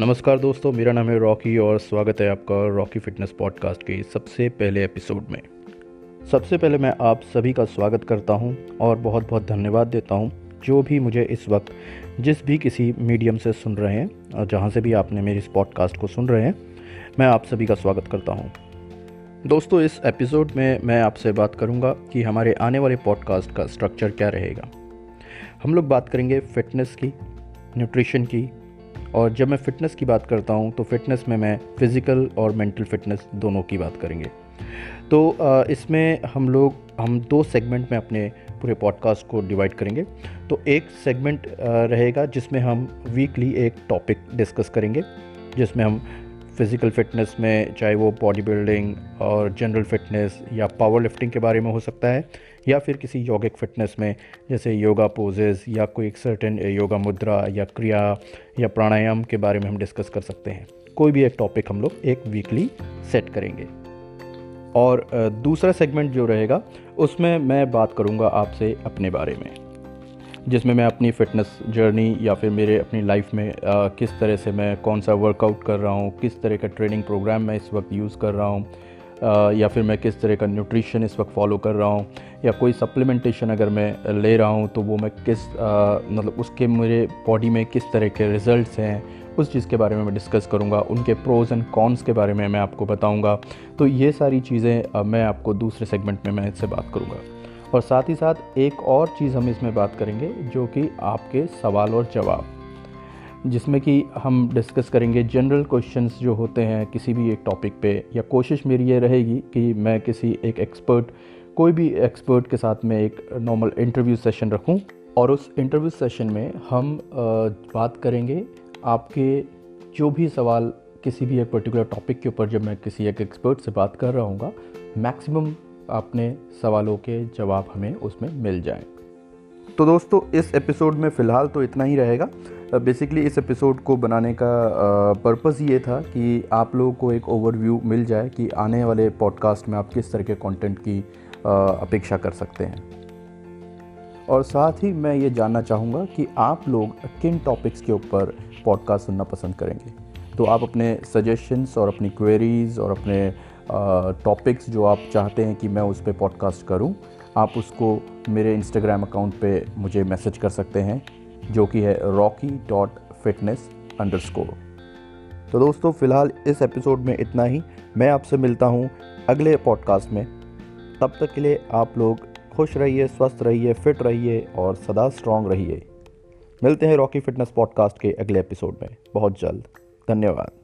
नमस्कार दोस्तों, मेरा नाम है रॉकी और स्वागत है आपका रॉकी फिटनेस पॉडकास्ट के सबसे पहले एपिसोड में। सबसे पहले मैं आप सभी का स्वागत करता हूँ और बहुत बहुत धन्यवाद देता हूँ जो भी मुझे इस वक्त, जिस भी किसी मीडियम से सुन रहे हैं, और जहाँ से भी आपने मेरे इस पॉडकास्ट को सुन रहे हैं, मैं आप सभी का स्वागत करता हूँ। दोस्तों, इस एपिसोड में मैं आपसे बात करूँगा कि हमारे आने वाले पॉडकास्ट का स्ट्रक्चर क्या रहेगा। हम लोग बात करेंगे फिटनेस की न्यूट्रिशन की और जब मैं फ़िटनेस की बात करता हूँ तो फिटनेस में मैं फ़िज़िकल और मेंटल फिटनेस दोनों की बात करेंगे। तो इसमें हम लोग, हम दो सेगमेंट में अपने पूरे पॉडकास्ट को डिवाइड करेंगे। तो एक सेगमेंट रहेगा जिसमें हम वीकली एक टॉपिक डिस्कस करेंगे, जिसमें हम फ़िज़िकल फिटनेस में, चाहे वो बॉडी बिल्डिंग और जनरल फिटनेस या पावर लिफ्टिंग के बारे में हो सकता है, या फिर किसी योगिक फिटनेस में, जैसे योगा पोजेस या कोई एक सर्टेन योगा मुद्रा या क्रिया या प्राणायाम के बारे में हम डिस्कस कर सकते हैं। कोई भी एक टॉपिक हम लोग एक वीकली सेट करेंगे। और दूसरा सेगमेंट जो रहेगा, उसमें मैं बात करूँगा आपसे अपने बारे में। जिसमें मैं अपनी फ़िटनेस जर्नी या फिर मेरे अपनी लाइफ में आ, किस तरह से मैं कौन सा वर्कआउट कर रहा हूँ किस तरह का ट्रेनिंग प्रोग्राम मैं इस वक्त यूज़ कर रहा हूँ या फिर मैं किस तरह का न्यूट्रिशन इस वक्त फॉलो कर रहा हूँ या कोई सप्लीमेंटेशन अगर मैं ले रहा हूँ तो वो मैं किस मतलब उसके मेरे बॉडी में किस तरह के रिज़ल्ट्स हैं उस चीज़ के बारे में मैं डिस्कस करूँगा उनके प्रोज़ एंड कॉन्स के बारे में मैं आपको बताऊँगा। तो ये सारी चीज़ें मैं आपको दूसरे सेगमेंट में मैं इससे बात करूँगा। और साथ ही साथ एक और चीज़ हम इसमें बात करेंगे, जो कि आपके सवाल और जवाब। जिसमें कि हम डिस्कस करेंगे जनरल क्वेश्चंस जो होते हैं किसी भी एक टॉपिक पे, या कोशिश मेरी ये रहेगी कि मैं किसी एक एक्सपर्ट, कोई भी एक्सपर्ट के साथ में एक नॉर्मल इंटरव्यू सेशन रखूँ। और उस इंटरव्यू सेशन में हम बात करेंगे आपके जो भी सवाल किसी भी एक पर्टिकुलर टॉपिक के ऊपर, जब मैं किसी एक एक्सपर्ट से बात कर रहा हूँ मैक्सिमम अपने सवालों के जवाब हमें उसमें मिल जाए। तो दोस्तों, इस एपिसोड में फ़िलहाल तो इतना ही रहेगा। बेसिकली इस एपिसोड को बनाने का पर्पज़ ये था कि आप लोगों को एक ओवरव्यू मिल जाए कि आने वाले पॉडकास्ट में आप किस तरह के कंटेंट की अपेक्षा कर सकते हैं। और साथ ही मैं ये जानना चाहूँगा कि आप लोग किन टॉपिक्स के ऊपर पॉडकास्ट सुनना पसंद करेंगे। तो आप अपने सजेशंस और अपनी क्वेरीज़ और अपने टॉपिक्स जो आप चाहते हैं कि मैं उस पर पॉडकास्ट करूँ, आप उसको मेरे इंस्टाग्राम अकाउंट पे मुझे मैसेज कर सकते हैं, जो कि है Rocky dot fitness underscore तो दोस्तों, फ़िलहाल इस एपिसोड में इतना ही। मैं आपसे मिलता हूँ अगले पॉडकास्ट में। तब तक के लिए आप लोग खुश रहिए, स्वस्थ रहिए फिट रहिए और सदा स्ट्रांग रहिए। मिलते हैं रॉकी फिटनेस पॉडकास्ट के अगले एपिसोड में। बहुत जल्द। धन्यवाद।